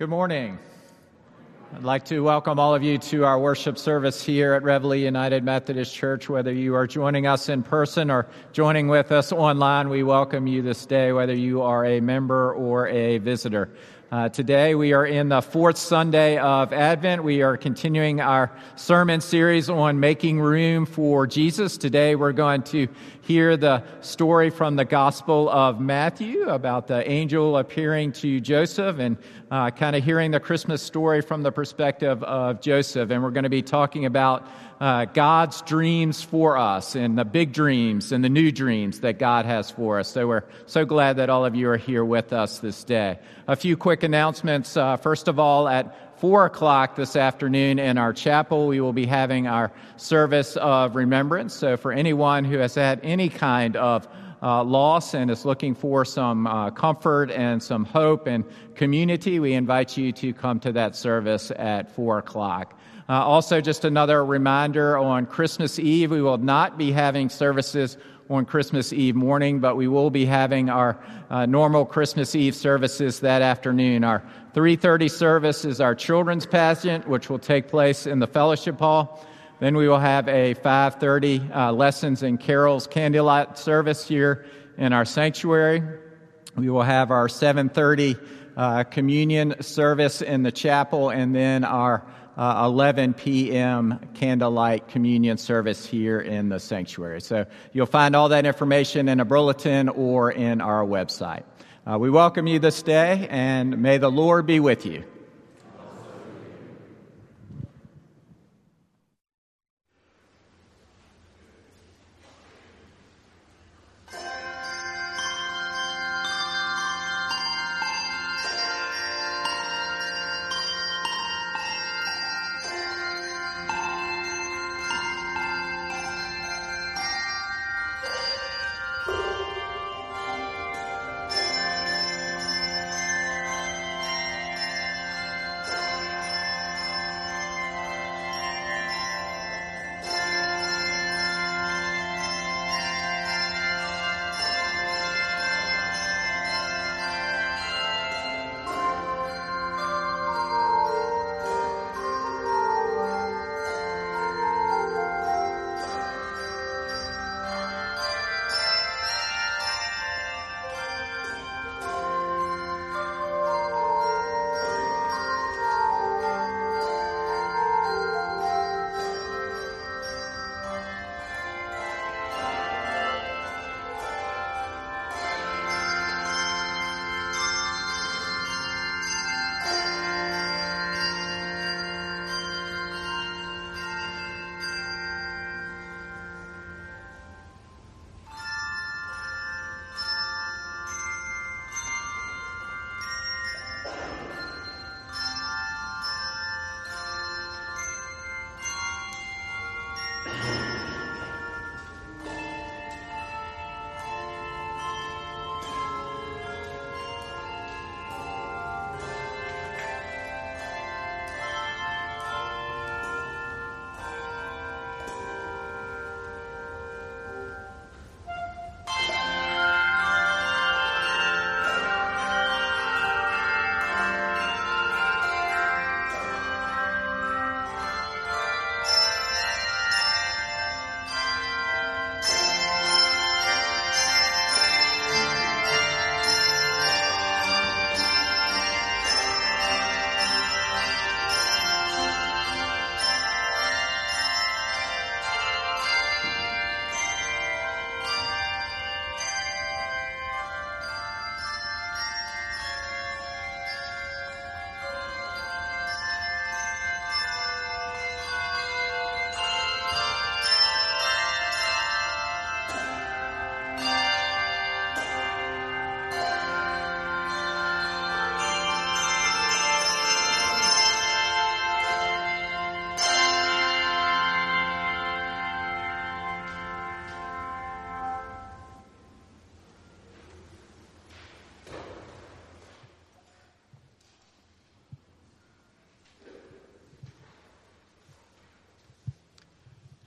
Good morning. I'd like to welcome all of you to our worship service here at Reveille United Methodist Church. Whether you are joining us in person or joining with us online, we welcome you this day, whether you are a member or a visitor. Uh, today we are in the fourth Sunday of Advent. We are continuing our sermon series on making room for Jesus. Today we're going to hear the story from the Gospel of Matthew about the angel appearing to Joseph and uh, kind of hearing the Christmas story from the perspective of Joseph. And we're going to be talking about uh, God's dreams for us and the big dreams and the new dreams that God has for us. So we're so glad that all of you are here with us this day. A few quick announcements. Uh, first of all, at 4 o'clock this afternoon in our chapel, we will be having our service of remembrance. So for anyone who has had any kind of uh, loss and is looking for some uh, comfort and some hope and community, we invite you to come to that service at 4 o'clock. Uh, also, just another reminder on Christmas Eve, we will not be having services on Christmas Eve morning, but we will be having our uh, normal Christmas Eve services that afternoon. Our 3:30 service is our children's pageant, which will take place in the fellowship hall. Then we will have a 5:30 uh, lessons and carols candlelight service here in our sanctuary. We will have our 7:30 uh, communion service in the chapel, and then our uh, 11 p.m. candlelight communion service here in the sanctuary. So you'll find all that information in a bulletin or in our website. Uh, we welcome you this day, and may the Lord be with you.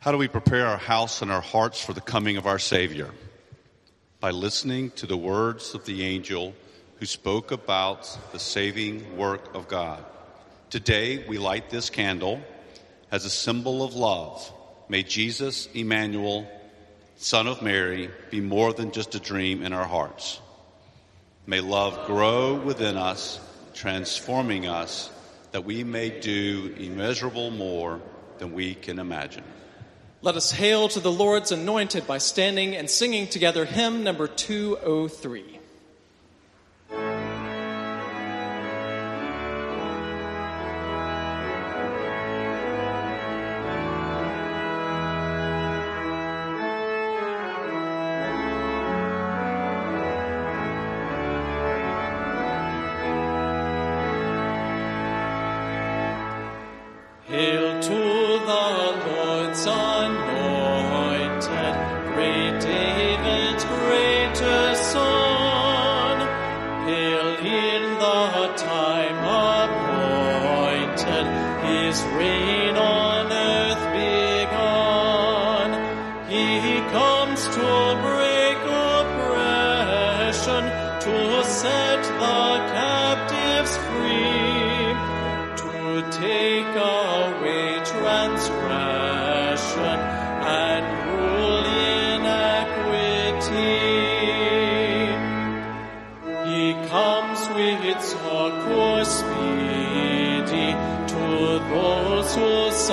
How do we prepare our house and our hearts for the coming of our Savior? By listening to the words of the angel who spoke about the saving work of God. Today, we light this candle as a symbol of love. May Jesus, Emmanuel, Son of Mary, be more than just a dream in our hearts. May love grow within us, transforming us, that we may do immeasurable more than we can imagine. Let us hail to the Lord's anointed by standing and singing together hymn number 203. Appointed, his reign on those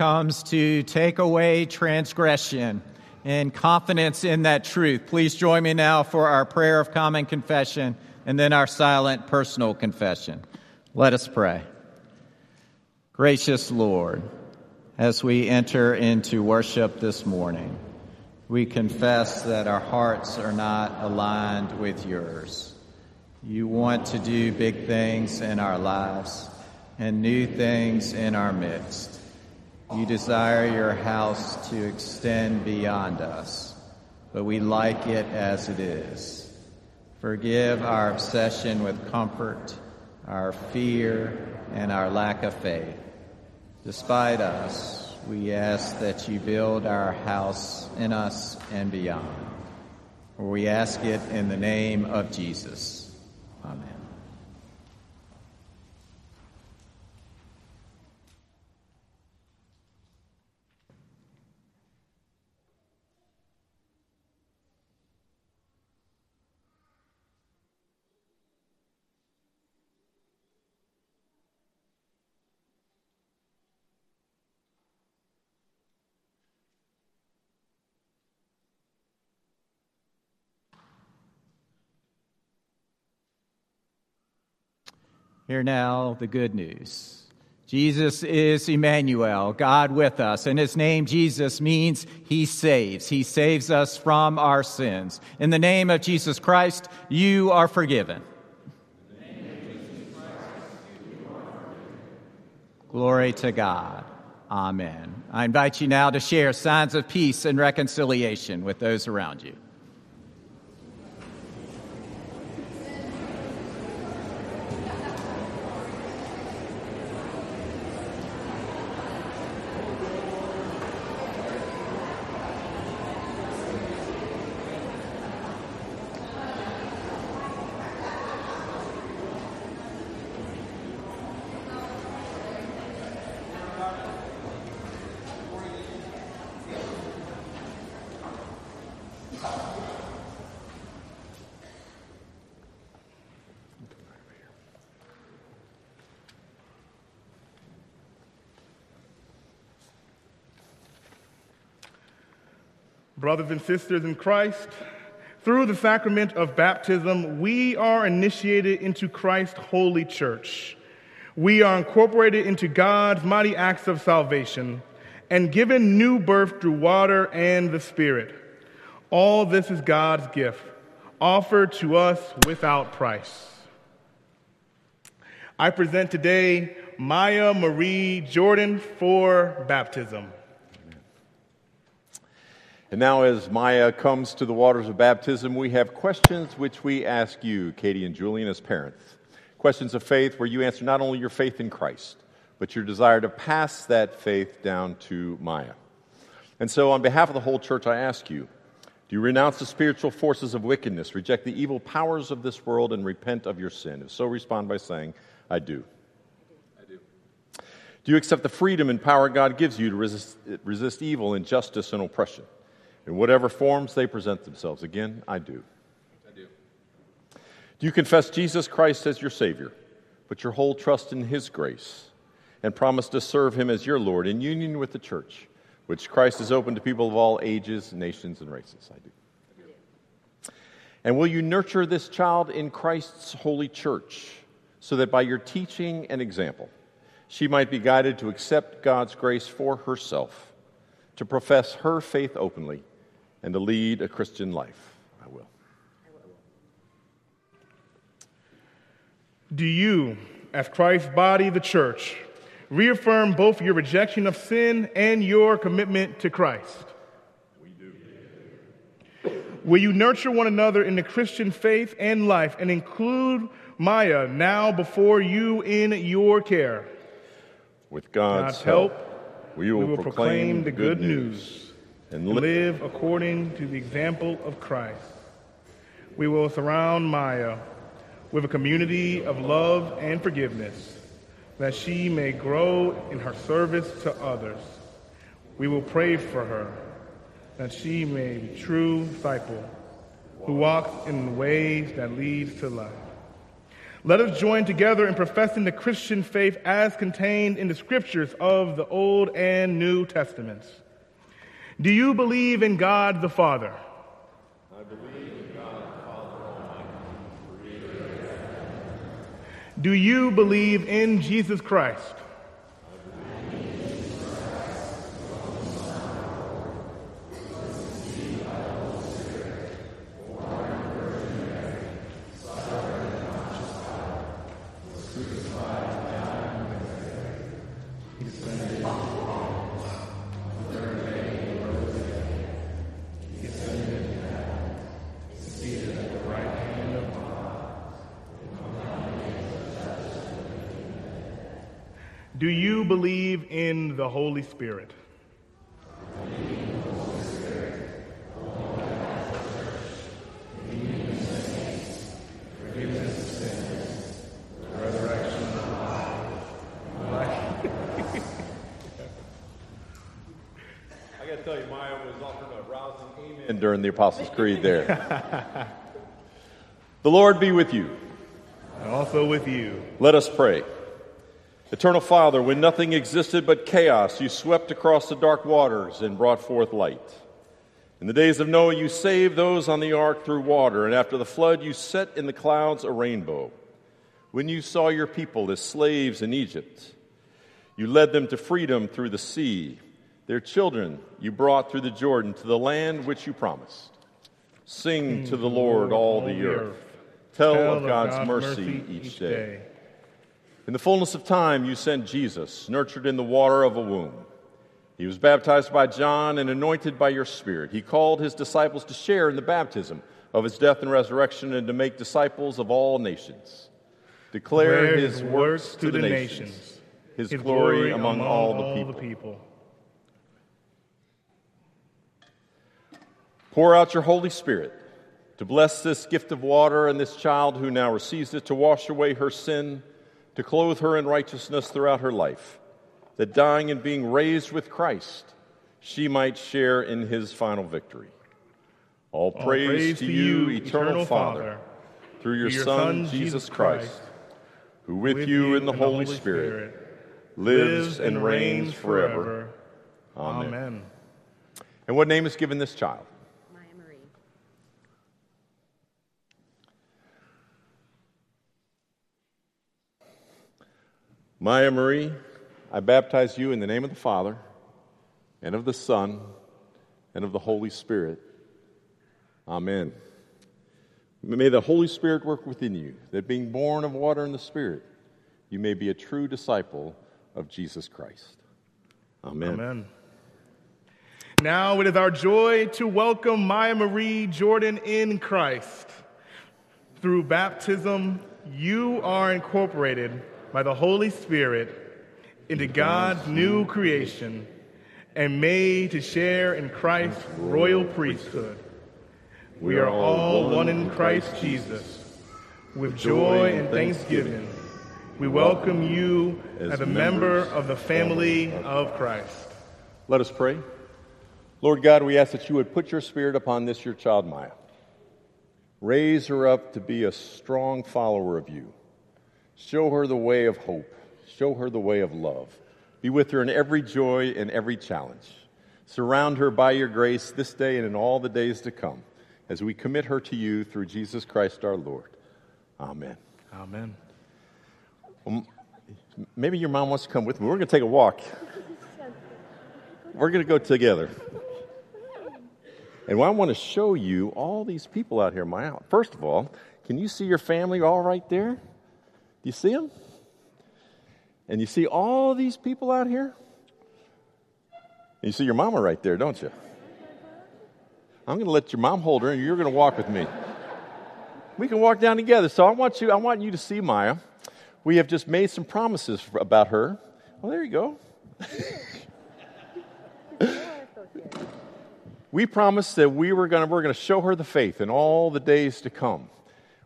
comes to take away transgression and confidence in that truth. Please join me now for our prayer of common confession and then our silent personal confession. Let us pray. Gracious Lord, as we enter into worship this morning, we confess that our hearts are not aligned with yours. You want to do big things in our lives and new things in our midst. You desire your house to extend beyond us, but we like it as it is. Forgive our obsession with comfort, our fear, and our lack of faith. Despite us, we ask that you build our house in us and beyond. We ask it in the name of Jesus. Hear now the good news. Jesus is Emmanuel, God with us, and his name, Jesus, means he saves. He saves us from our sins. In the name of Jesus Christ, you are forgiven. Glory to God. Amen. I invite you now to share signs of peace and reconciliation with those around you. Brothers and sisters in Christ, through the sacrament of baptism, we are initiated into Christ's holy church. We are incorporated into God's mighty acts of salvation and given new birth through water and the Spirit. All this is God's gift, offered to us without price. I present today Maya Marie Jordan for baptism. And now, as Maya comes to the waters of baptism, we have questions which we ask you, Katie and Julian, as parents. Questions of faith where you answer not only your faith in Christ, but your desire to pass that faith down to Maya. And so, on behalf of the whole church, I ask you do you renounce the spiritual forces of wickedness, reject the evil powers of this world, and repent of your sin? If so, respond by saying, I do. I do. Do you accept the freedom and power God gives you to resist, resist evil, injustice, and oppression? In whatever forms they present themselves. Again, I do. I do. Do you confess Jesus Christ as your Savior, put your whole trust in His grace, and promise to serve Him as your Lord in union with the church, which Christ has opened to people of all ages, nations, and races? I do. I do. And will you nurture this child in Christ's holy church so that by your teaching and example, she might be guided to accept God's grace for herself, to profess her faith openly, and to lead a Christian life? I will. Do you, as Christ's body, the church, reaffirm both your rejection of sin and your commitment to Christ? We do. Will you nurture one another in the Christian faith and life and include Maya now before you in your care? With God's, God's help, help, we will, we will proclaim, proclaim the good news and and li- live according to the example of Christ. We will surround Maya with a community of love and forgiveness, that she may grow in her service to others. We will pray for her, that she may be true disciple who walks in ways that lead to life. Let us join together in professing the Christian faith as contained in the scriptures of the Old and New Testaments. Do you believe in God the Father? I believe in God the Father Almighty, Do you believe in Jesus Christ? Do you believe in the Holy Spirit? I got to tell you, Maya was offering a rousing amen during the Apostles' Creed there. the Lord be with you. And also with you. Let us pray. Eternal Father, when nothing existed but chaos, you swept across the dark waters and brought forth light. In the days of Noah, you saved those on the ark through water, and after the flood, you set in the clouds a rainbow. when you saw your people as slaves in Egypt. You led them to freedom through the sea. Their children you brought through the Jordan to the land which you promised. Sing to the Lord, all the earth. Tell of God's mercy each day. In the fullness of time, you sent Jesus, nurtured in the water of a womb. He was baptized by John and anointed by your Spirit. He called his disciples to share in the baptism of his death and resurrection and to make disciples of all nations. Declare, Declare his works to the nations, his, glory among all the people. Pour out your Holy Spirit to bless this gift of water and this child who now receives it, to wash away her sin, to clothe her in righteousness throughout her life, that dying and being raised with Christ, she might share in his final victory. All All praise, to you, eternal Father, through your, through Son, Jesus Christ, who with, you in the Holy Spirit, lives and reigns forever. Amen. Amen. And what name is given this child? Maya Marie, I baptize you in the name of the Father, and of the Son, and of the Holy Spirit. Amen. May the Holy Spirit work within you, that being born of water and the Spirit, you may be a true disciple of Jesus Christ. Amen. Amen. Now it is our joy to welcome Maya Marie Jordan in Christ. Through baptism, you are incorporated by the Holy Spirit into God's new creation and made to share in Christ's royal priesthood. We are all one in Christ Jesus. With joy and thanksgiving, we welcome you as a member of the family of Christ. Let us pray. Lord God, we ask that you would put your spirit upon this, your child Maya. Raise her up to be a strong follower of you. Show her the way of hope. Show her the way of love. Be with her in every joy and every challenge. Surround her by your grace this day and in all the days to come as we commit her to you through Jesus Christ our Lord. Amen. Amen. Um, maybe your mom wants to come with me. We're going to take a walk. We're going to go together. And I want to show you all these people out here, Maya. First of all, can you see your family all right there? Do you see them? And you see all these people out here? You see your mama right there, don't you? I'm going to let your mom hold her, and you're going to walk with me. We can walk down together. So I want you, I want you to see Maya. We have just made some promises about her. Well, there you go. we promised that we were going to we're going to show her the faith in all the days to come.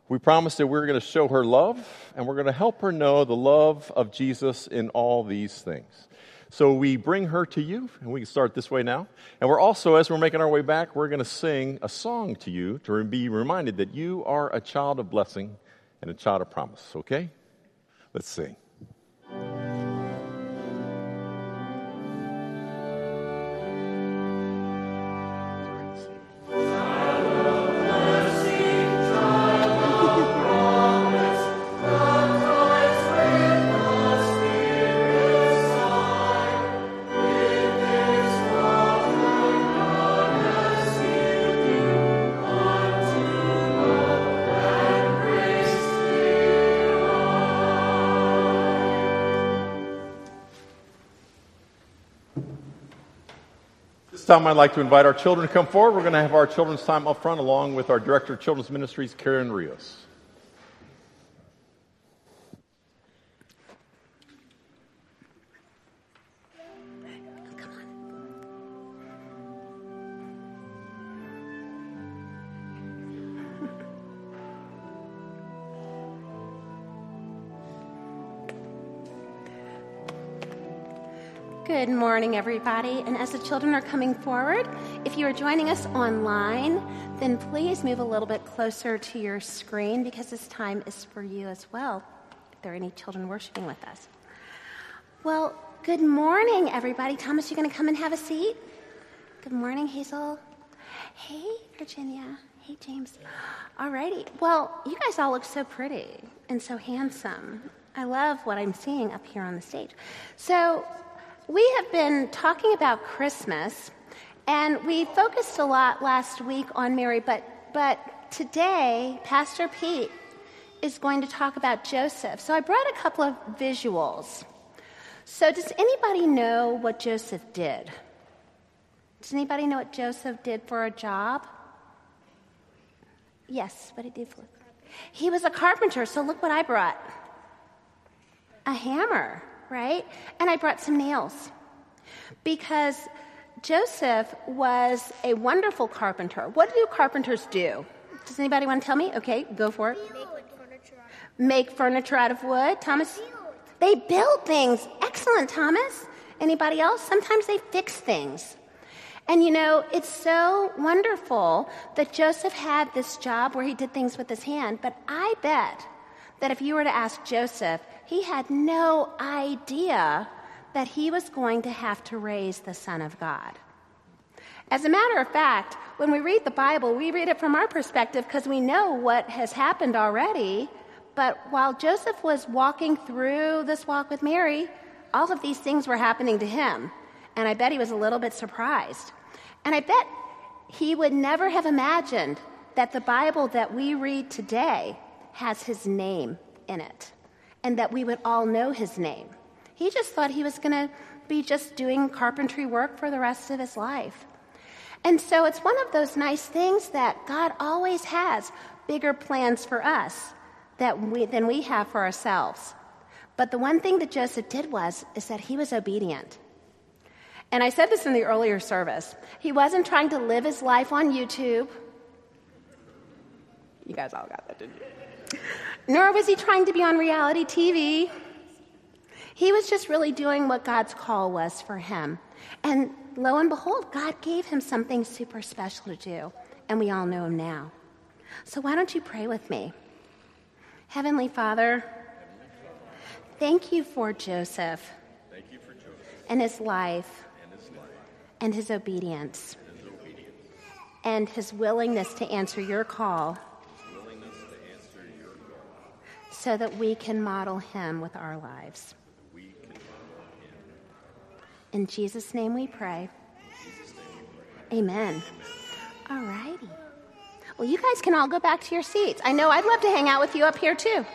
We promised that we we're going to show her love and we're going to help her know the love of Jesus in all these things. So we bring her to you, and we can start this way now. And we're also, as we're making our way back, we're going to sing a song to you to be reminded that you are a child of blessing and a child of promise, okay? Let's sing. Time, I'd like to invite our children to come forward. We're going to have our children's time up front, along with our Director of Children's Ministries, Karen Rios. Morning, everybody. And as the children are coming forward, if you are joining us online, then please move a little bit closer to your screen because this time is for you as well, if there are any children worshiping with us. Well, good morning, everybody. Thomas, you going to come and have a seat? Good morning, Hazel. Hey, Virginia. Hey, James. Alrighty. Well, you guys all look so pretty and so handsome. I love what I'm seeing up here on the stage. So, we have been talking about Christmas, and we focused a lot last week on Mary, but, but today, Pastor Pete is going to talk about Joseph. So, I brought a couple of visuals. So, does anybody know what Joseph did? Does anybody know what Joseph did for a job? Yes, what did he do for? He was a carpenter, so look what I brought a hammer, right? And I brought some nails because Joseph was a wonderful carpenter. What do carpenters do? Does anybody want to tell me? Okay, go for it. Make furniture out of wood. Thomas? They build things. Excellent, Thomas. Anybody else? Sometimes they fix things. And you know, it's so wonderful that Joseph had this job where he did things with his hand, but I bet that if you were to ask Joseph, he had no idea that he was going to have to raise the Son of God. As a matter of fact, when we read the Bible, we read it from our perspective because we know what has happened already. But while Joseph was walking through this walk with Mary, all of these things were happening to him. And I bet he was a little bit surprised. And I bet he would never have imagined that the Bible that we read today has his name in it and that we would all know his name. He just thought he was going to be just doing carpentry work for the rest of his life. And so it's one of those nice things that God always has bigger plans for us that we, than we have for ourselves. But the one thing that Joseph did was is that he was obedient. And I said this in the earlier service. He wasn't trying to live his life on YouTube. You guys all got that, didn't you? Nor was he trying to be on reality TV. He was just really doing what God's call was for him. And lo and behold, God gave him something super special to do. And we all know him now. So why don't you pray with me? Heavenly Father, thank you for Joseph, you for Joseph and his life and his life and his obedience and his obedience, and his willingness to answer your call willingness to answer your call. So that we can model him with our lives. In Jesus' name we pray. Amen. All righty. Well, you guys can all go back to your seats. I know I'd love to hang out with you up here too.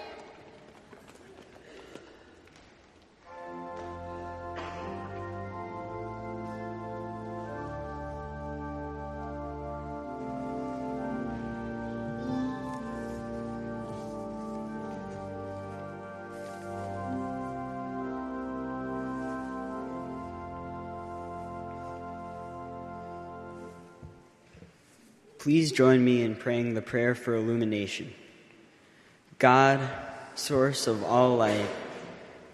Please join me in praying the prayer for illumination. God, source of all light,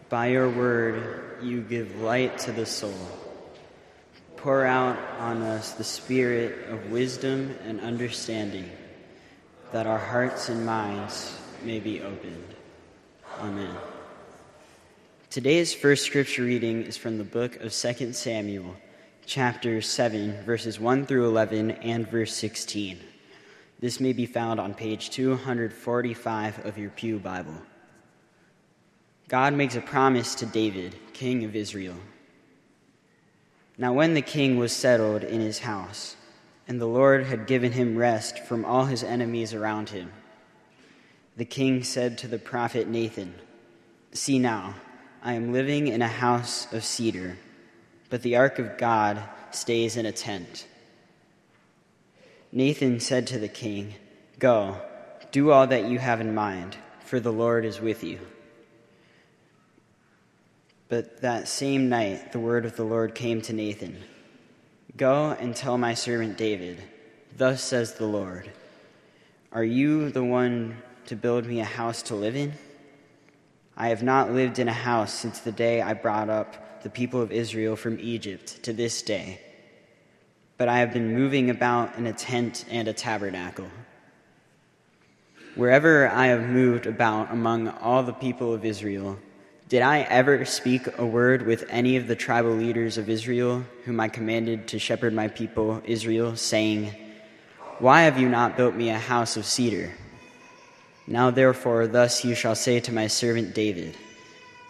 by your word you give light to the soul. Pour out on us the spirit of wisdom and understanding, that our hearts and minds may be opened. Amen. Today's first scripture reading is from the book of 2 Samuel chapter 7, verses 1 through 11, and verse 16. This may be found on page 245 of your Pew Bible. God makes a promise to David, king of Israel. Now, when the king was settled in his house, and the Lord had given him rest from all his enemies around him, the king said to the prophet Nathan, See now, I am living in a house of cedar but the ark of God stays in a tent. Nathan said to the king, Go, do all that you have in mind, for the Lord is with you. But that same night, the word of the Lord came to Nathan Go and tell my servant David, Thus says the Lord, Are you the one to build me a house to live in? I have not lived in a house since the day I brought up the people of Israel from Egypt to this day. But I have been moving about in a tent and a tabernacle. Wherever I have moved about among all the people of Israel, did I ever speak a word with any of the tribal leaders of Israel, whom I commanded to shepherd my people Israel, saying, Why have you not built me a house of cedar? Now, therefore, thus you shall say to my servant David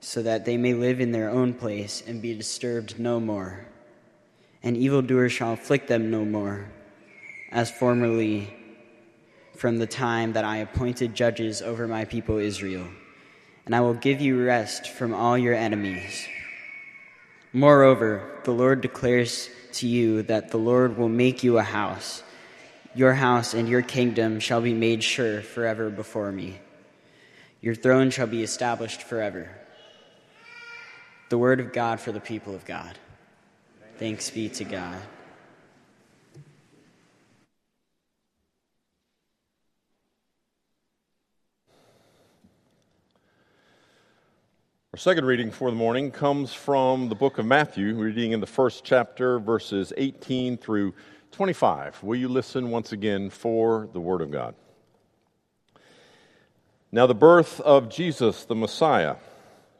so that they may live in their own place and be disturbed no more. And evildoers shall afflict them no more, as formerly from the time that I appointed judges over my people Israel. And I will give you rest from all your enemies. Moreover, the Lord declares to you that the Lord will make you a house. Your house and your kingdom shall be made sure forever before me. Your throne shall be established forever. The word of God for the people of God. Thanks be to God. Our second reading for the morning comes from the book of Matthew, reading in the first chapter, verses 18 through 25. Will you listen once again for the Word of God? Now, the birth of Jesus, the Messiah,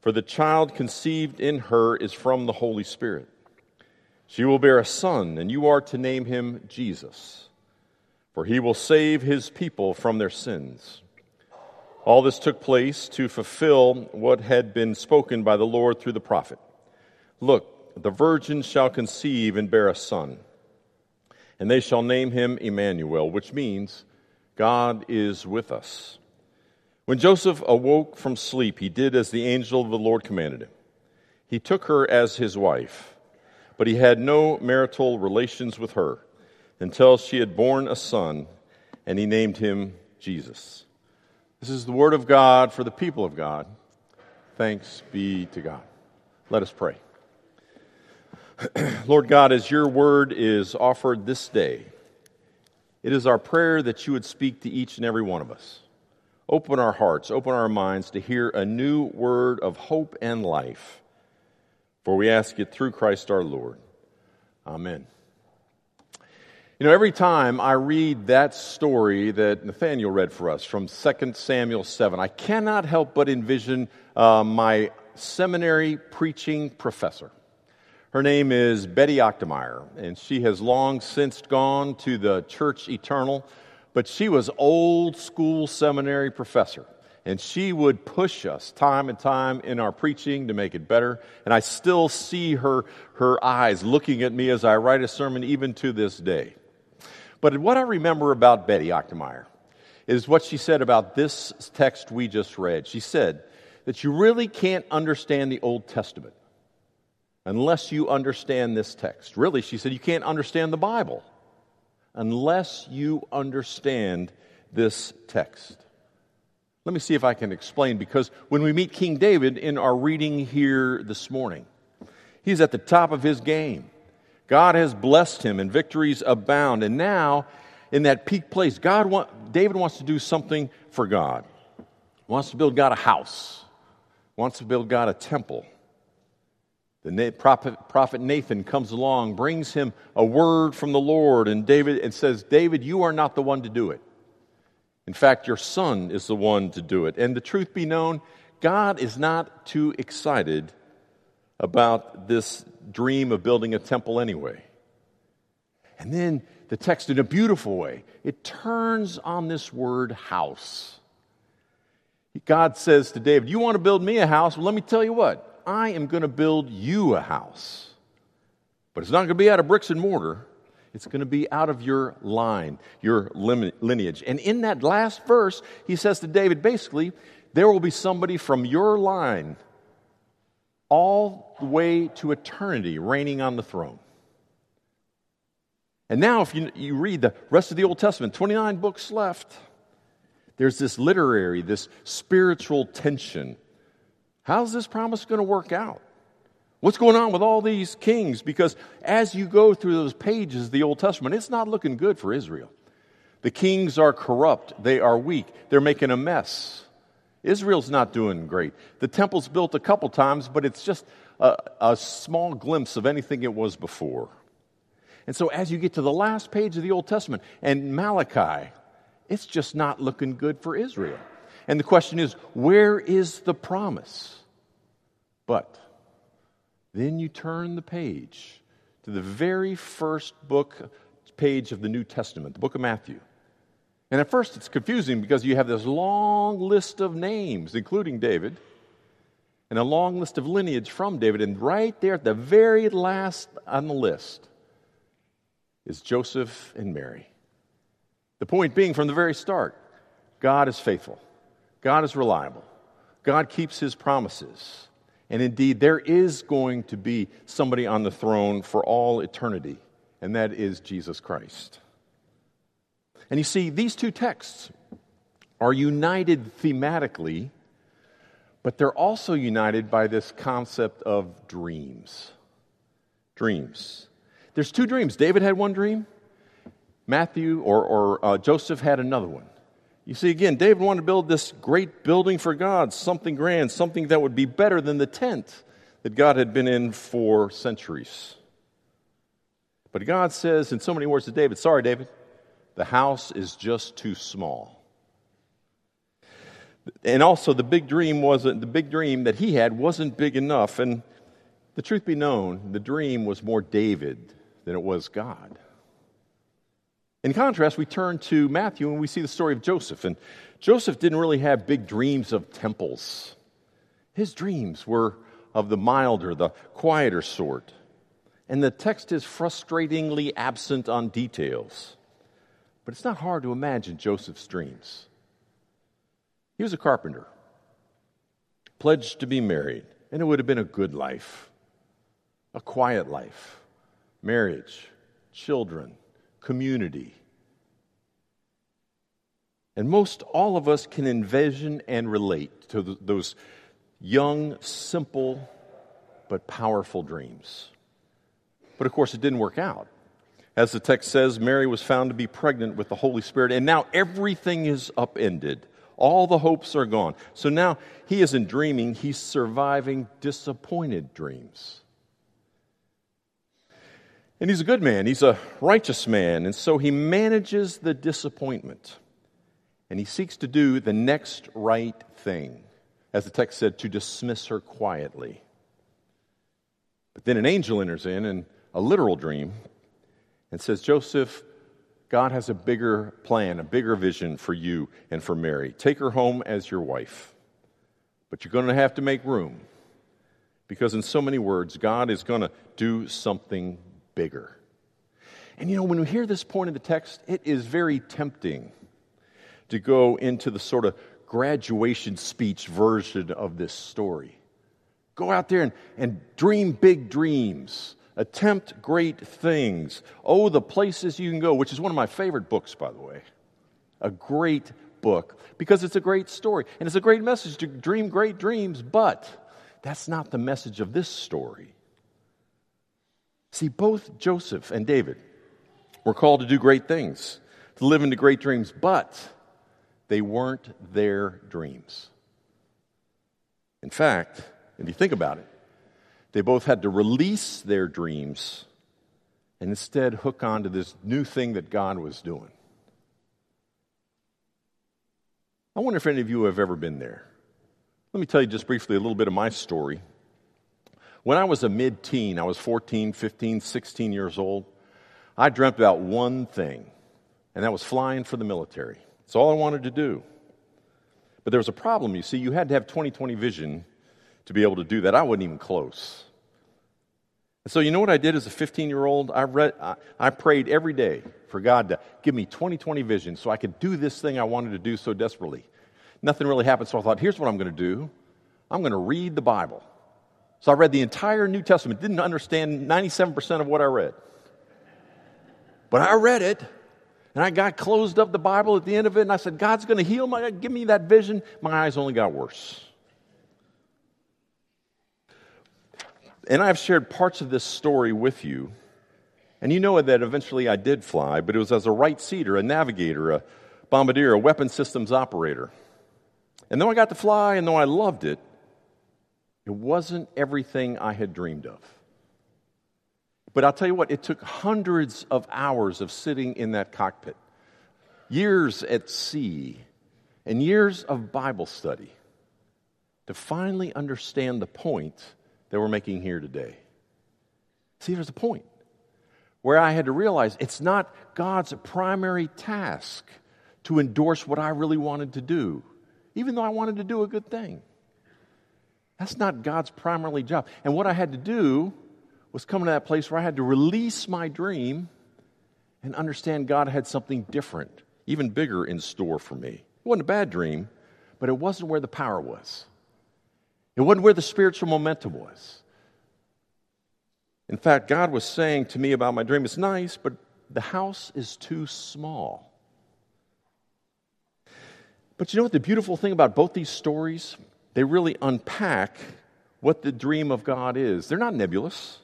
for the child conceived in her is from the Holy Spirit. She will bear a son, and you are to name him Jesus, for he will save his people from their sins. All this took place to fulfill what had been spoken by the Lord through the prophet. Look, the virgin shall conceive and bear a son, and they shall name him Emmanuel, which means God is with us. When Joseph awoke from sleep, he did as the angel of the Lord commanded him. He took her as his wife, but he had no marital relations with her until she had borne a son, and he named him Jesus. This is the word of God for the people of God. Thanks be to God. Let us pray. Lord God, as your word is offered this day, it is our prayer that you would speak to each and every one of us. Open our hearts, open our minds to hear a new word of hope and life. For we ask it through Christ our Lord. Amen. You know, every time I read that story that Nathaniel read for us from 2 Samuel 7, I cannot help but envision uh, my seminary preaching professor. Her name is Betty Achtemeier, and she has long since gone to the church eternal, but she was old school seminary professor. And she would push us time and time in our preaching to make it better. And I still see her, her eyes looking at me as I write a sermon even to this day. But what I remember about Betty Achtemeier is what she said about this text we just read. She said that you really can't understand the Old Testament unless you understand this text. Really, she said you can't understand the Bible unless you understand this text. Let me see if I can explain because when we meet King David in our reading here this morning, he's at the top of his game. God has blessed him and victories abound. And now, in that peak place, God David wants to do something for God. Wants to build God a house. Wants to build God a temple. The prophet, Nathan comes along, brings him a word from the Lord, and David and says, David, you are not the one to do it. In fact, your son is the one to do it. And the truth be known, God is not too excited about this dream of building a temple anyway. And then the text, in a beautiful way, it turns on this word house. God says to David, You want to build me a house? Well, let me tell you what, I am going to build you a house. But it's not going to be out of bricks and mortar, It's going to be out of your line, your lineage. And in that last verse, he says to David basically, there will be somebody from your line all the way to eternity reigning on the throne. And now, if you, you read the rest of the Old Testament, 29 books left, there's this literary, this spiritual tension. How's this promise going to work out? What's going on with all these kings? Because as you go through those pages of the Old Testament, it's not looking good for Israel. The kings are corrupt, they are weak, they're making a mess. Israel's not doing great. The temple's built a couple times, but it's just a, a, small glimpse of anything it was before. And so, as you get to the last page of the Old Testament and Malachi, it's just not looking good for Israel. And the question is, where is the promise? But then you turn the page to the very first book page of the New Testament, the book of Matthew. And at first it's confusing because you have this long list of names, including David, and a long list of lineage from David. And right there at the very last on the list is Joseph and Mary. The point being from the very start, God is faithful, God is reliable, God keeps his promises. And indeed, there is going to be somebody on the throne for all eternity, and that is Jesus Christ. And you see, these two texts are united thematically, but they're also united by this concept of dreams. Dreams. There's two dreams. David had one dream, Matthew or, or uh, Joseph had another one. You see, again, David wanted to build this great building for God, something grand, something that would be better than the tent that God had been in for centuries. But God says in so many words to David, Sorry, David, the house is just too small. And also, the big dream wasn't, the big dream that he had wasn't big enough. And the truth be known, the dream was more David than it was God. In contrast, we turn to Matthew and we see the story of Joseph. And Joseph didn't really have big dreams of temples, his dreams were of the milder, the quieter sort. And the text is frustratingly absent on details. But it's not hard to imagine Joseph's dreams. He was a carpenter, pledged to be married, and it would have been a good life, a quiet life, marriage, children, community. And most all of us can envision and relate to th- those young, simple, but powerful dreams. But of course, it didn't work out. As the text says, Mary was found to be pregnant with the Holy Spirit, and now everything is upended. All the hopes are gone. So now he isn't dreaming, he's surviving disappointed dreams. And he's a good man, he's a righteous man, and so he manages the disappointment. And he seeks to do the next right thing, as the text said, to dismiss her quietly. But then an angel enters in, in a literal dream, and says, Joseph, God has a bigger plan, a bigger vision for you and for Mary. Take her home as your wife. But you're going to have to make room. Because, in so many words, God is going to do something bigger. And you know, when we hear this point in the text, it is very tempting to go into the sort of graduation speech version of this story. Go out there and, and dream big dreams, attempt great things. Oh, the places you can go, which is one of my favorite books, by the way. A great book because it's a great story and it's a great message to dream great dreams, but that's not the message of this story. See, both Joseph and David were called to do great things, to live into great dreams, but they weren't their dreams. In fact, if you think about it, they both had to release their dreams and instead hook on to this new thing that God was doing. I wonder if any of you have ever been there. Let me tell you just briefly a little bit of my story. When I was a mid teen, I was 14, 15, 16 years old, I dreamt about one thing, and that was flying for the military. It's all I wanted to do. But there was a problem, you see. You had to have 20 20 vision to be able to do that. I wasn't even close. And So, you know what I did as a 15 year old? I, read, I, I prayed every day for God to give me 20 20 vision so I could do this thing I wanted to do so desperately. Nothing really happened, so I thought, here's what I'm going to do I'm going to read the Bible. So I read the entire New Testament, didn't understand 97% of what I read. But I read it, and I got closed up the Bible at the end of it, and I said, God's going to heal my, give me that vision. My eyes only got worse. And I've shared parts of this story with you. And you know that eventually I did fly, but it was as a right seater, a navigator, a bombardier, a weapon systems operator. And though I got to fly and though I loved it, it wasn't everything I had dreamed of. But I'll tell you what, it took hundreds of hours of sitting in that cockpit, years at sea, and years of Bible study to finally understand the point that we're making here today. See, there's a point where I had to realize it's not God's primary task to endorse what I really wanted to do, even though I wanted to do a good thing. That's not God's primary job. And what I had to do was come to that place where I had to release my dream and understand God had something different, even bigger in store for me. It wasn't a bad dream, but it wasn't where the power was. It wasn't where the spiritual momentum was. In fact, God was saying to me about my dream, it's nice, but the house is too small. But you know what the beautiful thing about both these stories? They really unpack what the dream of God is. They're not nebulous.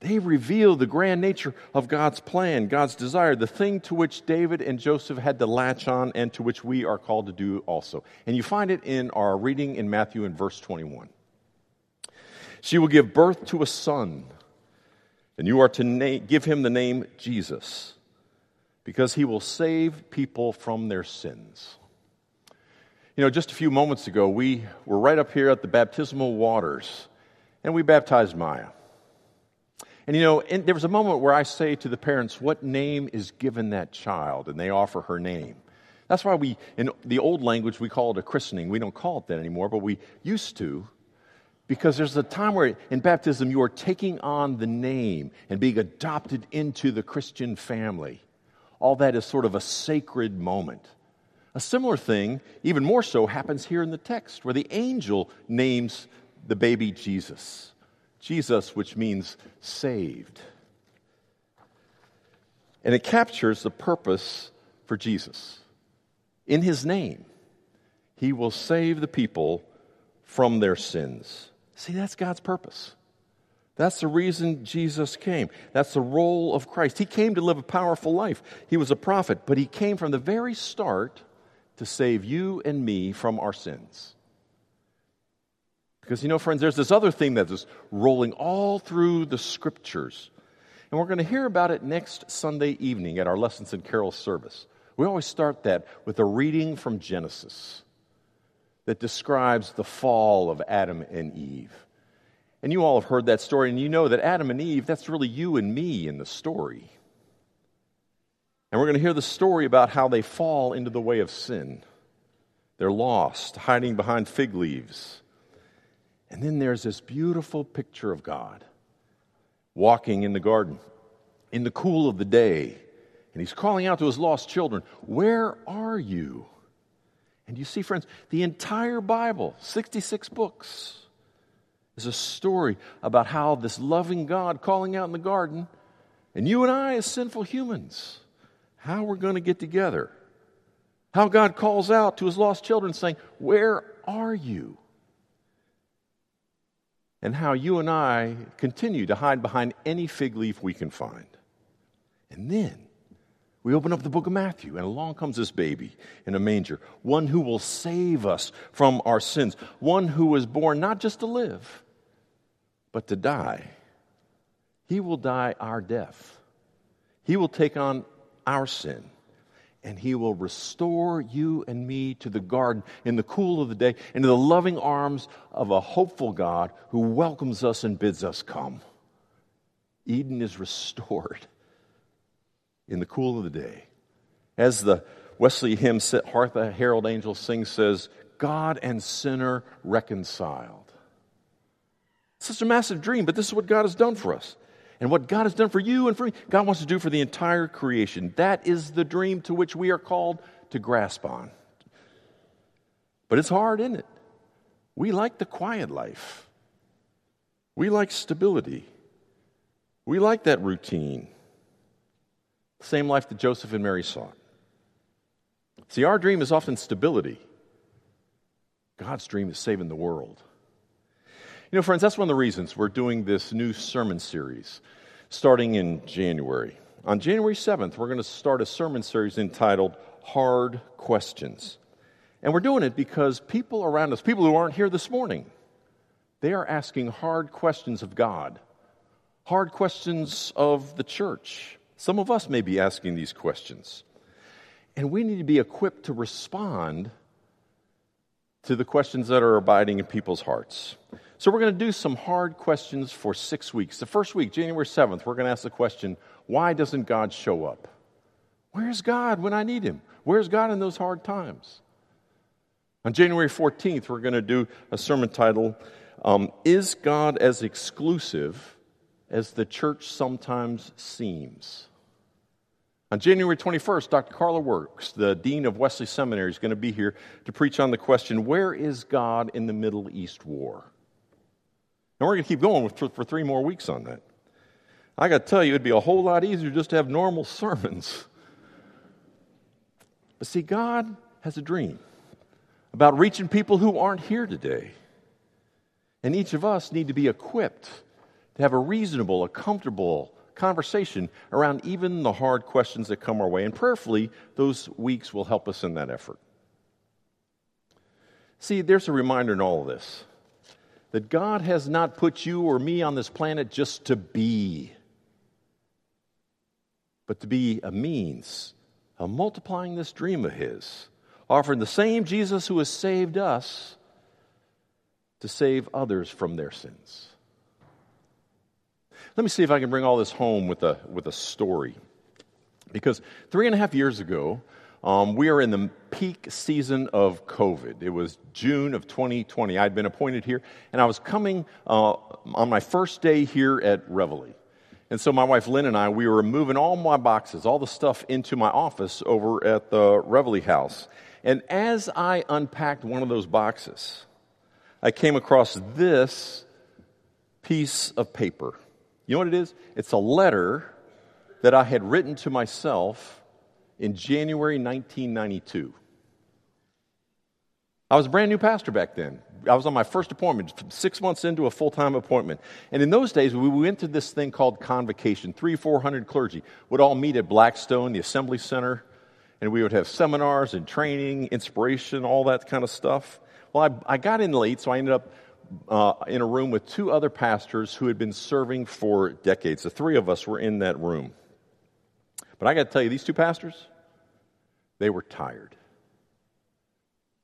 They reveal the grand nature of God's plan, God's desire, the thing to which David and Joseph had to latch on and to which we are called to do also. And you find it in our reading in Matthew in verse 21. She will give birth to a son, and you are to na- give him the name Jesus, because he will save people from their sins. You know, just a few moments ago, we were right up here at the baptismal waters, and we baptized Maya. And you know, there was a moment where I say to the parents, What name is given that child? And they offer her name. That's why we, in the old language, we call it a christening. We don't call it that anymore, but we used to. Because there's a time where in baptism you are taking on the name and being adopted into the Christian family. All that is sort of a sacred moment. A similar thing, even more so, happens here in the text where the angel names the baby Jesus. Jesus, which means saved. And it captures the purpose for Jesus. In his name, he will save the people from their sins. See, that's God's purpose. That's the reason Jesus came. That's the role of Christ. He came to live a powerful life. He was a prophet, but he came from the very start to save you and me from our sins. Because, you know, friends, there's this other thing that is rolling all through the scriptures. And we're going to hear about it next Sunday evening at our Lessons in Carol service. We always start that with a reading from Genesis that describes the fall of Adam and Eve. And you all have heard that story, and you know that Adam and Eve, that's really you and me in the story. And we're going to hear the story about how they fall into the way of sin. They're lost, hiding behind fig leaves. And then there's this beautiful picture of God walking in the garden in the cool of the day. And he's calling out to his lost children, Where are you? And you see, friends, the entire Bible, 66 books, is a story about how this loving God calling out in the garden, and you and I, as sinful humans, how we're going to get together. How God calls out to his lost children, saying, Where are you? and how you and I continue to hide behind any fig leaf we can find. And then we open up the book of Matthew, and along comes this baby in a manger, one who will save us from our sins, one who was born not just to live, but to die. He will die our death, He will take on our sin and he will restore you and me to the garden in the cool of the day, into the loving arms of a hopeful God who welcomes us and bids us come. Eden is restored in the cool of the day. As the Wesley hymn, Hark the Herald Angel sings, says, God and sinner reconciled. Such a massive dream, but this is what God has done for us. And what God has done for you and for me, God wants to do for the entire creation. That is the dream to which we are called to grasp on. But it's hard, isn't it? We like the quiet life. We like stability. We like that routine. Same life that Joseph and Mary sought. See, our dream is often stability. God's dream is saving the world. You know, friends, that's one of the reasons we're doing this new sermon series starting in January. On January 7th, we're going to start a sermon series entitled Hard Questions. And we're doing it because people around us, people who aren't here this morning, they are asking hard questions of God, hard questions of the church. Some of us may be asking these questions. And we need to be equipped to respond to the questions that are abiding in people's hearts. So, we're going to do some hard questions for six weeks. The first week, January 7th, we're going to ask the question why doesn't God show up? Where's God when I need Him? Where's God in those hard times? On January 14th, we're going to do a sermon title um, Is God as exclusive as the church sometimes seems? On January 21st, Dr. Carla Works, the Dean of Wesley Seminary, is going to be here to preach on the question Where is God in the Middle East war? And we're going to keep going for, for three more weeks on that. I got to tell you, it'd be a whole lot easier just to have normal sermons. But see, God has a dream about reaching people who aren't here today. And each of us need to be equipped to have a reasonable, a comfortable conversation around even the hard questions that come our way. And prayerfully, those weeks will help us in that effort. See, there's a reminder in all of this that God has not put you or me on this planet just to be, but to be a means of multiplying this dream of His, offering the same Jesus who has saved us to save others from their sins. Let me see if I can bring all this home with a, with a story. Because three and a half years ago, um, we are in the peak season of COVID. It was June of 2020. I'd been appointed here, and I was coming uh, on my first day here at Reveille. And so my wife Lynn and I, we were moving all my boxes, all the stuff into my office over at the Reveille house. And as I unpacked one of those boxes, I came across this piece of paper. You know what it is? It's a letter that I had written to myself in January 1992. I was a brand new pastor back then. I was on my first appointment, six months into a full time appointment. And in those days, we went to this thing called convocation. Three, four hundred clergy would all meet at Blackstone, the Assembly Center, and we would have seminars and training, inspiration, all that kind of stuff. Well, I, I got in late, so I ended up uh, in a room with two other pastors who had been serving for decades. The three of us were in that room. But I got to tell you, these two pastors, they were tired.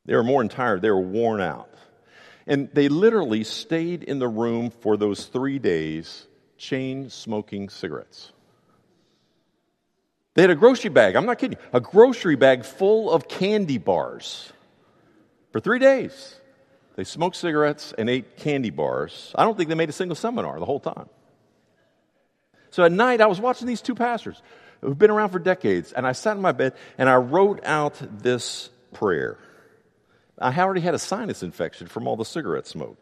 They were more than tired, they were worn out. And they literally stayed in the room for those three days, chain smoking cigarettes. They had a grocery bag, I'm not kidding, a grocery bag full of candy bars for three days. They smoked cigarettes and ate candy bars. I don't think they made a single seminar the whole time. So at night, I was watching these two pastors who've been around for decades. And I sat in my bed and I wrote out this prayer. I already had a sinus infection from all the cigarette smoke.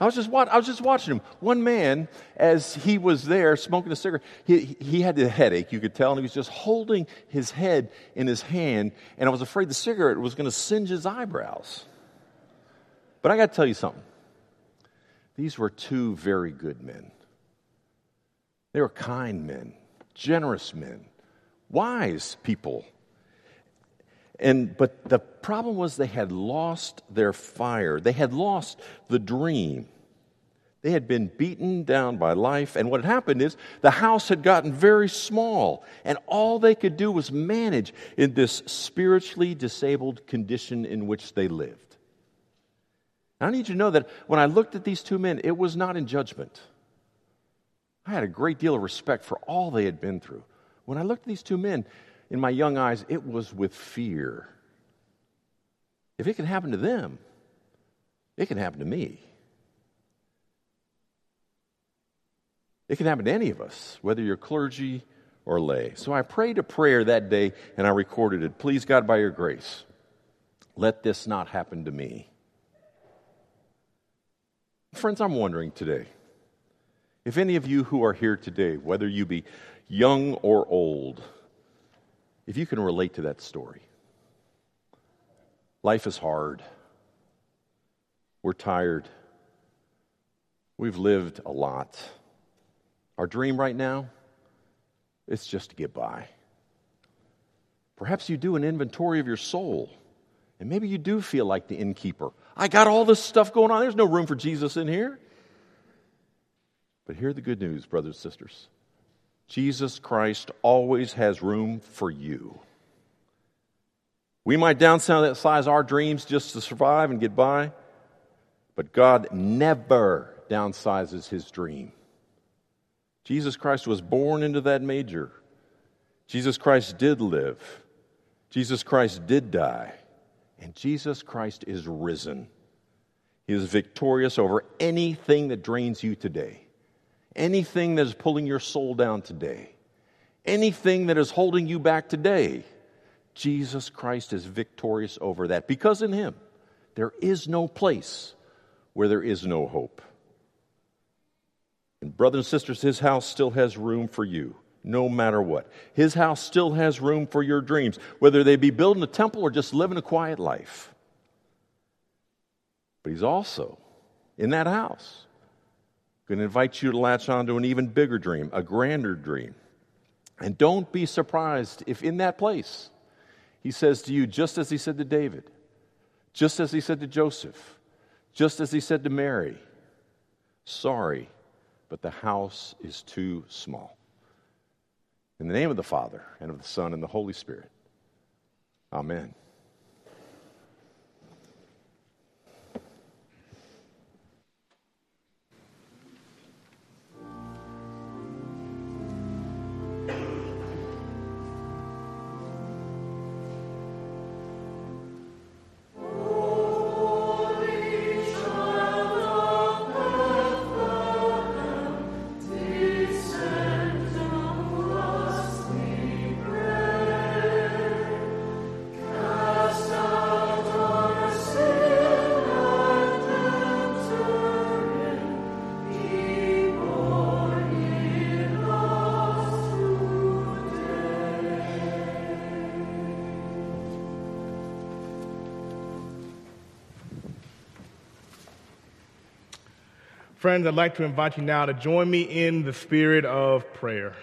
I was just I was just watching him. One man, as he was there smoking a cigarette, he, he had a headache, you could tell, and he was just holding his head in his hand, and I was afraid the cigarette was going to singe his eyebrows. But I got to tell you something. These were two very good men. They were kind men generous men, wise people. And, but the problem was they had lost their fire. They had lost the dream. They had been beaten down by life. And what had happened is the house had gotten very small. And all they could do was manage in this spiritually disabled condition in which they lived. I need you to know that when I looked at these two men, it was not in judgment. I had a great deal of respect for all they had been through. When I looked at these two men in my young eyes, it was with fear. If it can happen to them, it can happen to me. It can happen to any of us, whether you're clergy or lay. So I prayed a prayer that day and I recorded it. Please, God, by your grace, let this not happen to me. Friends, I'm wondering today if any of you who are here today, whether you be young or old, if you can relate to that story. Life is hard. We're tired. We've lived a lot. Our dream right now is just to get by. Perhaps you do an inventory of your soul, and maybe you do feel like the innkeeper. I got all this stuff going on. There's no room for Jesus in here. But hear the good news, brothers and sisters. Jesus Christ always has room for you. We might downsize our dreams just to survive and get by, but God never downsizes his dream. Jesus Christ was born into that manger. Jesus Christ did live. Jesus Christ did die. And Jesus Christ is risen. He is victorious over anything that drains you today, anything that is pulling your soul down today, anything that is holding you back today. Jesus Christ is victorious over that because in Him there is no place where there is no hope. And, brothers and sisters, His house still has room for you, no matter what. His house still has room for your dreams, whether they be building a temple or just living a quiet life. But He's also in that house going to invite you to latch on to an even bigger dream, a grander dream. And don't be surprised if in that place He says to you, just as He said to David, just as He said to Joseph, just as He said to Mary, sorry but the house is too small. In the name of the Father, and of the Son, and the Holy Spirit. Amen. Friends, I'd like to invite you now to join me in the spirit of prayer.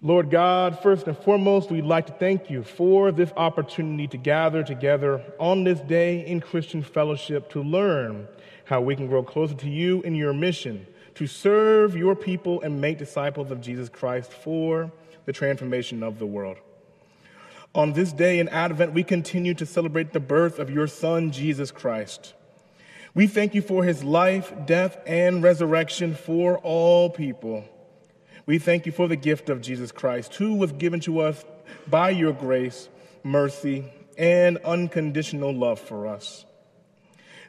Lord God, first and foremost, we'd like to thank you for this opportunity to gather together on this day in Christian fellowship to learn how we can grow closer to you in your mission to serve your people and make disciples of Jesus Christ for the transformation of the world. On this day in Advent, we continue to celebrate the birth of your Son, Jesus Christ. We thank you for his life, death, and resurrection for all people. We thank you for the gift of Jesus Christ, who was given to us by your grace, mercy, and unconditional love for us.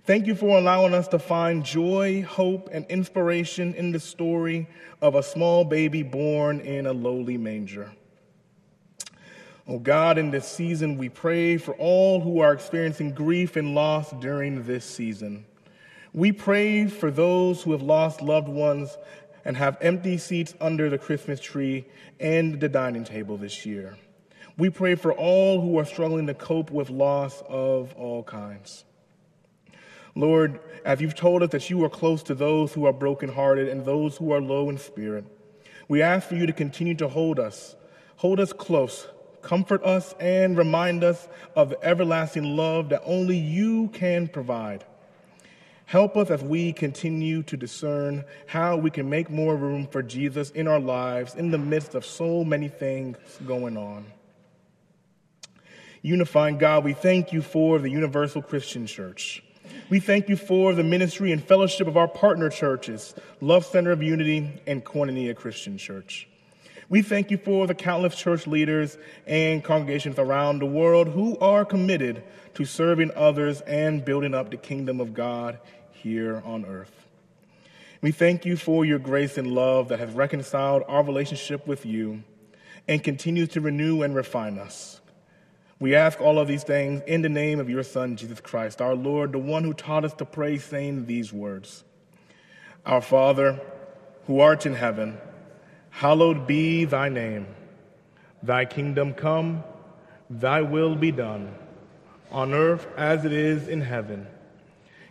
Thank you for allowing us to find joy, hope, and inspiration in the story of a small baby born in a lowly manger. Oh God, in this season, we pray for all who are experiencing grief and loss during this season. We pray for those who have lost loved ones and have empty seats under the Christmas tree and the dining table this year. We pray for all who are struggling to cope with loss of all kinds. Lord, as you've told us that you are close to those who are brokenhearted and those who are low in spirit, we ask for you to continue to hold us, hold us close, comfort us, and remind us of the everlasting love that only you can provide. Help us as we continue to discern how we can make more room for Jesus in our lives in the midst of so many things going on. Unifying God, we thank you for the Universal Christian Church. We thank you for the ministry and fellowship of our partner churches, Love Center of Unity and Koinonia Christian Church. We thank you for the countless church leaders and congregations around the world who are committed to serving others and building up the kingdom of God here on earth. We thank you for your grace and love that has reconciled our relationship with you and continues to renew and refine us. We ask all of these things in the name of your Son, Jesus Christ, our Lord, the one who taught us to pray, saying these words Our Father, who art in heaven, hallowed be thy name. Thy kingdom come, thy will be done, on earth as it is in heaven.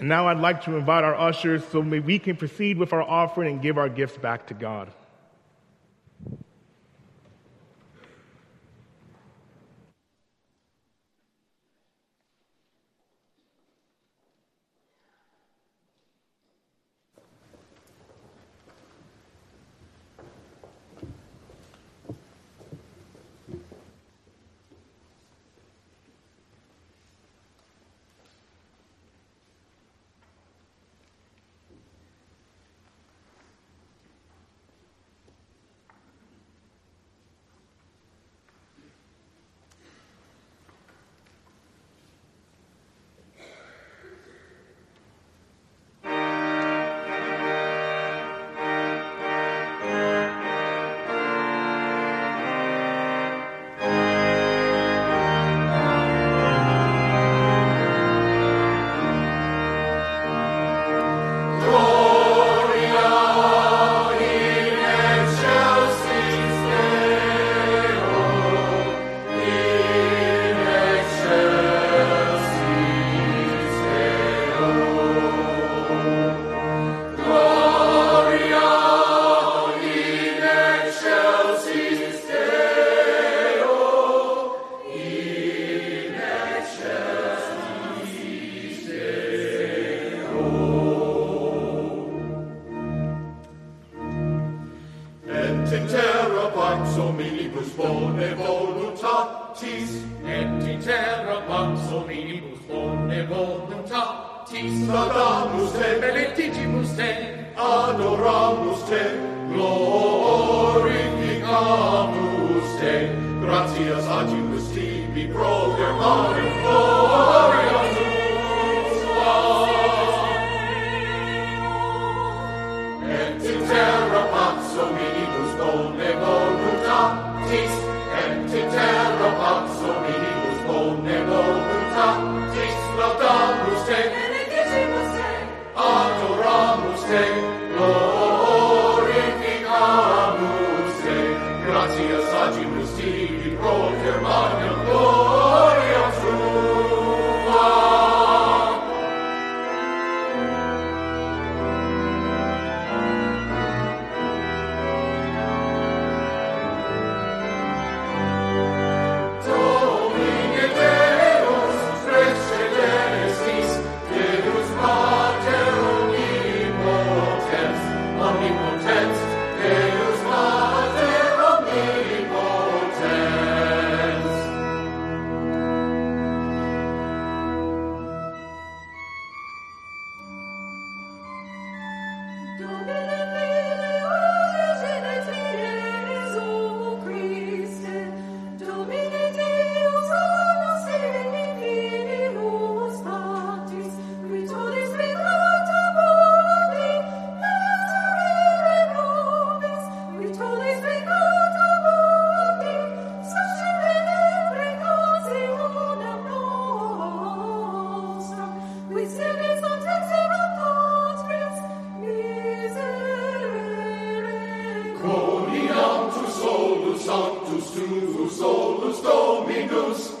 And now I'd like to invite our ushers so we can proceed with our offering and give our gifts back to God. Et in terra pax hominibus bone voluntatis, et in terra pax hominibus bone voluntatis, laudamus te, benedicibus te, adoramus te, glorificamus te, gratias agibus tibi pro Germanium gloria tua. Adoramus te, glorificamus sanctus tu solus Dominus,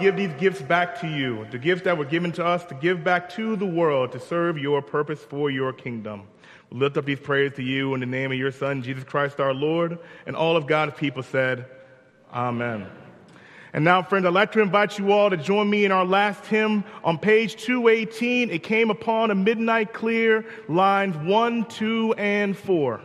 give these gifts back to you, the gifts that were given to us to give back to the world to serve your purpose for your kingdom. We lift up these prayers to you in the name of your Son, Jesus Christ our Lord, and all of God's people said, Amen. And now, friends, I'd like to invite you all to join me in our last hymn on page 218. It came upon a midnight clear, lines 1, 2, and 4.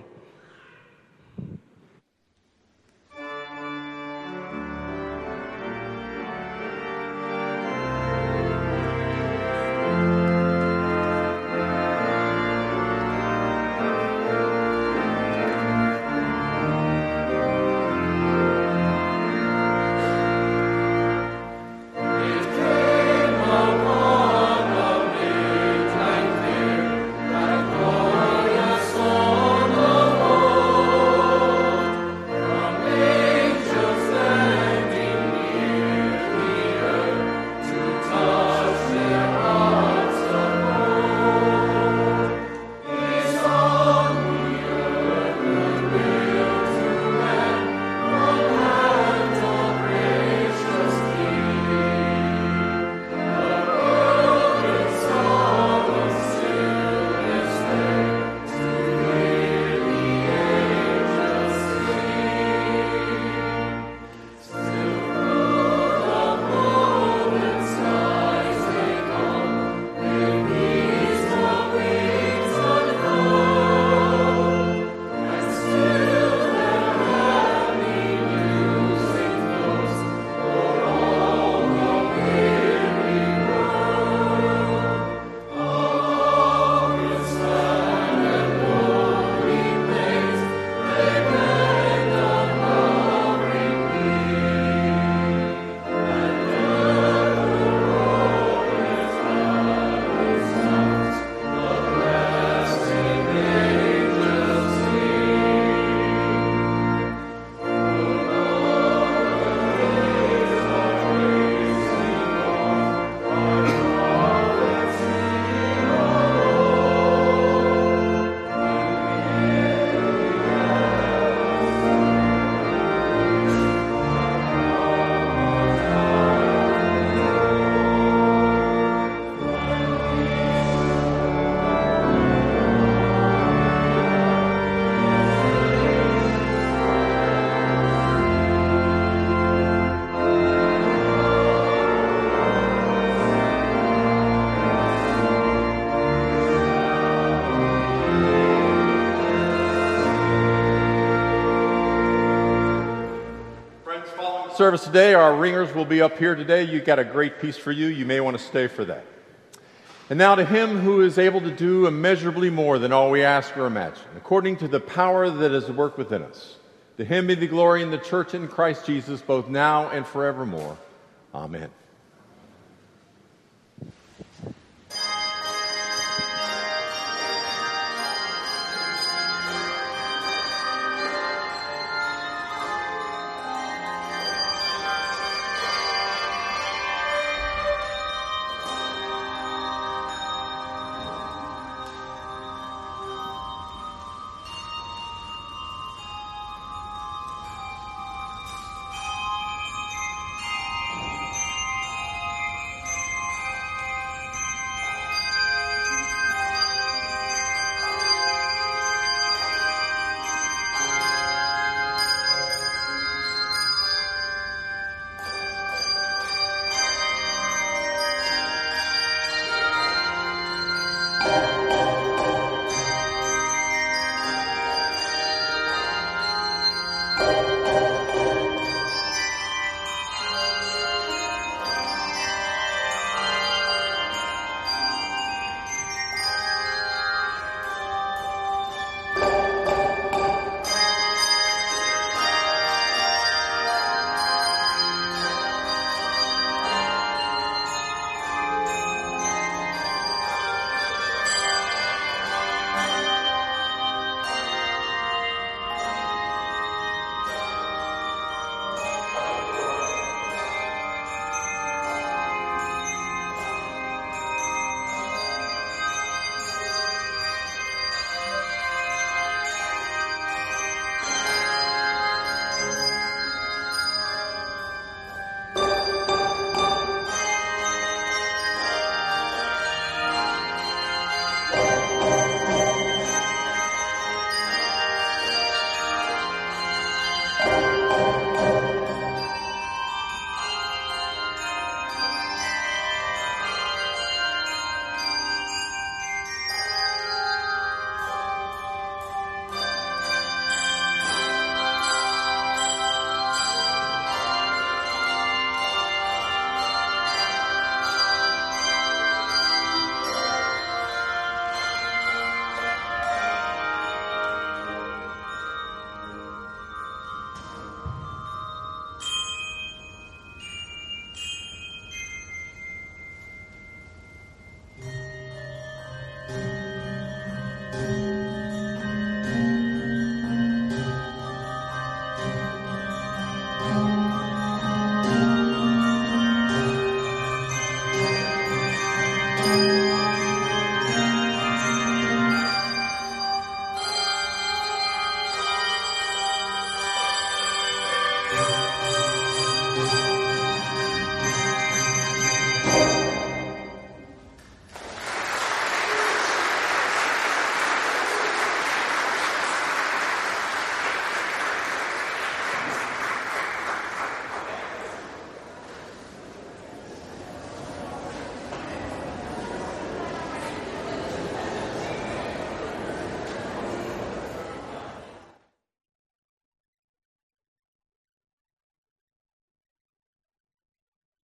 Service today. Our ringers will be up here today. You got a great piece for you. You may want to stay for that. And now to him who is able to do immeasurably more than all we ask or imagine, according to the power that is at work within us. To him be the glory in the church in Christ Jesus, both now and forevermore. Amen.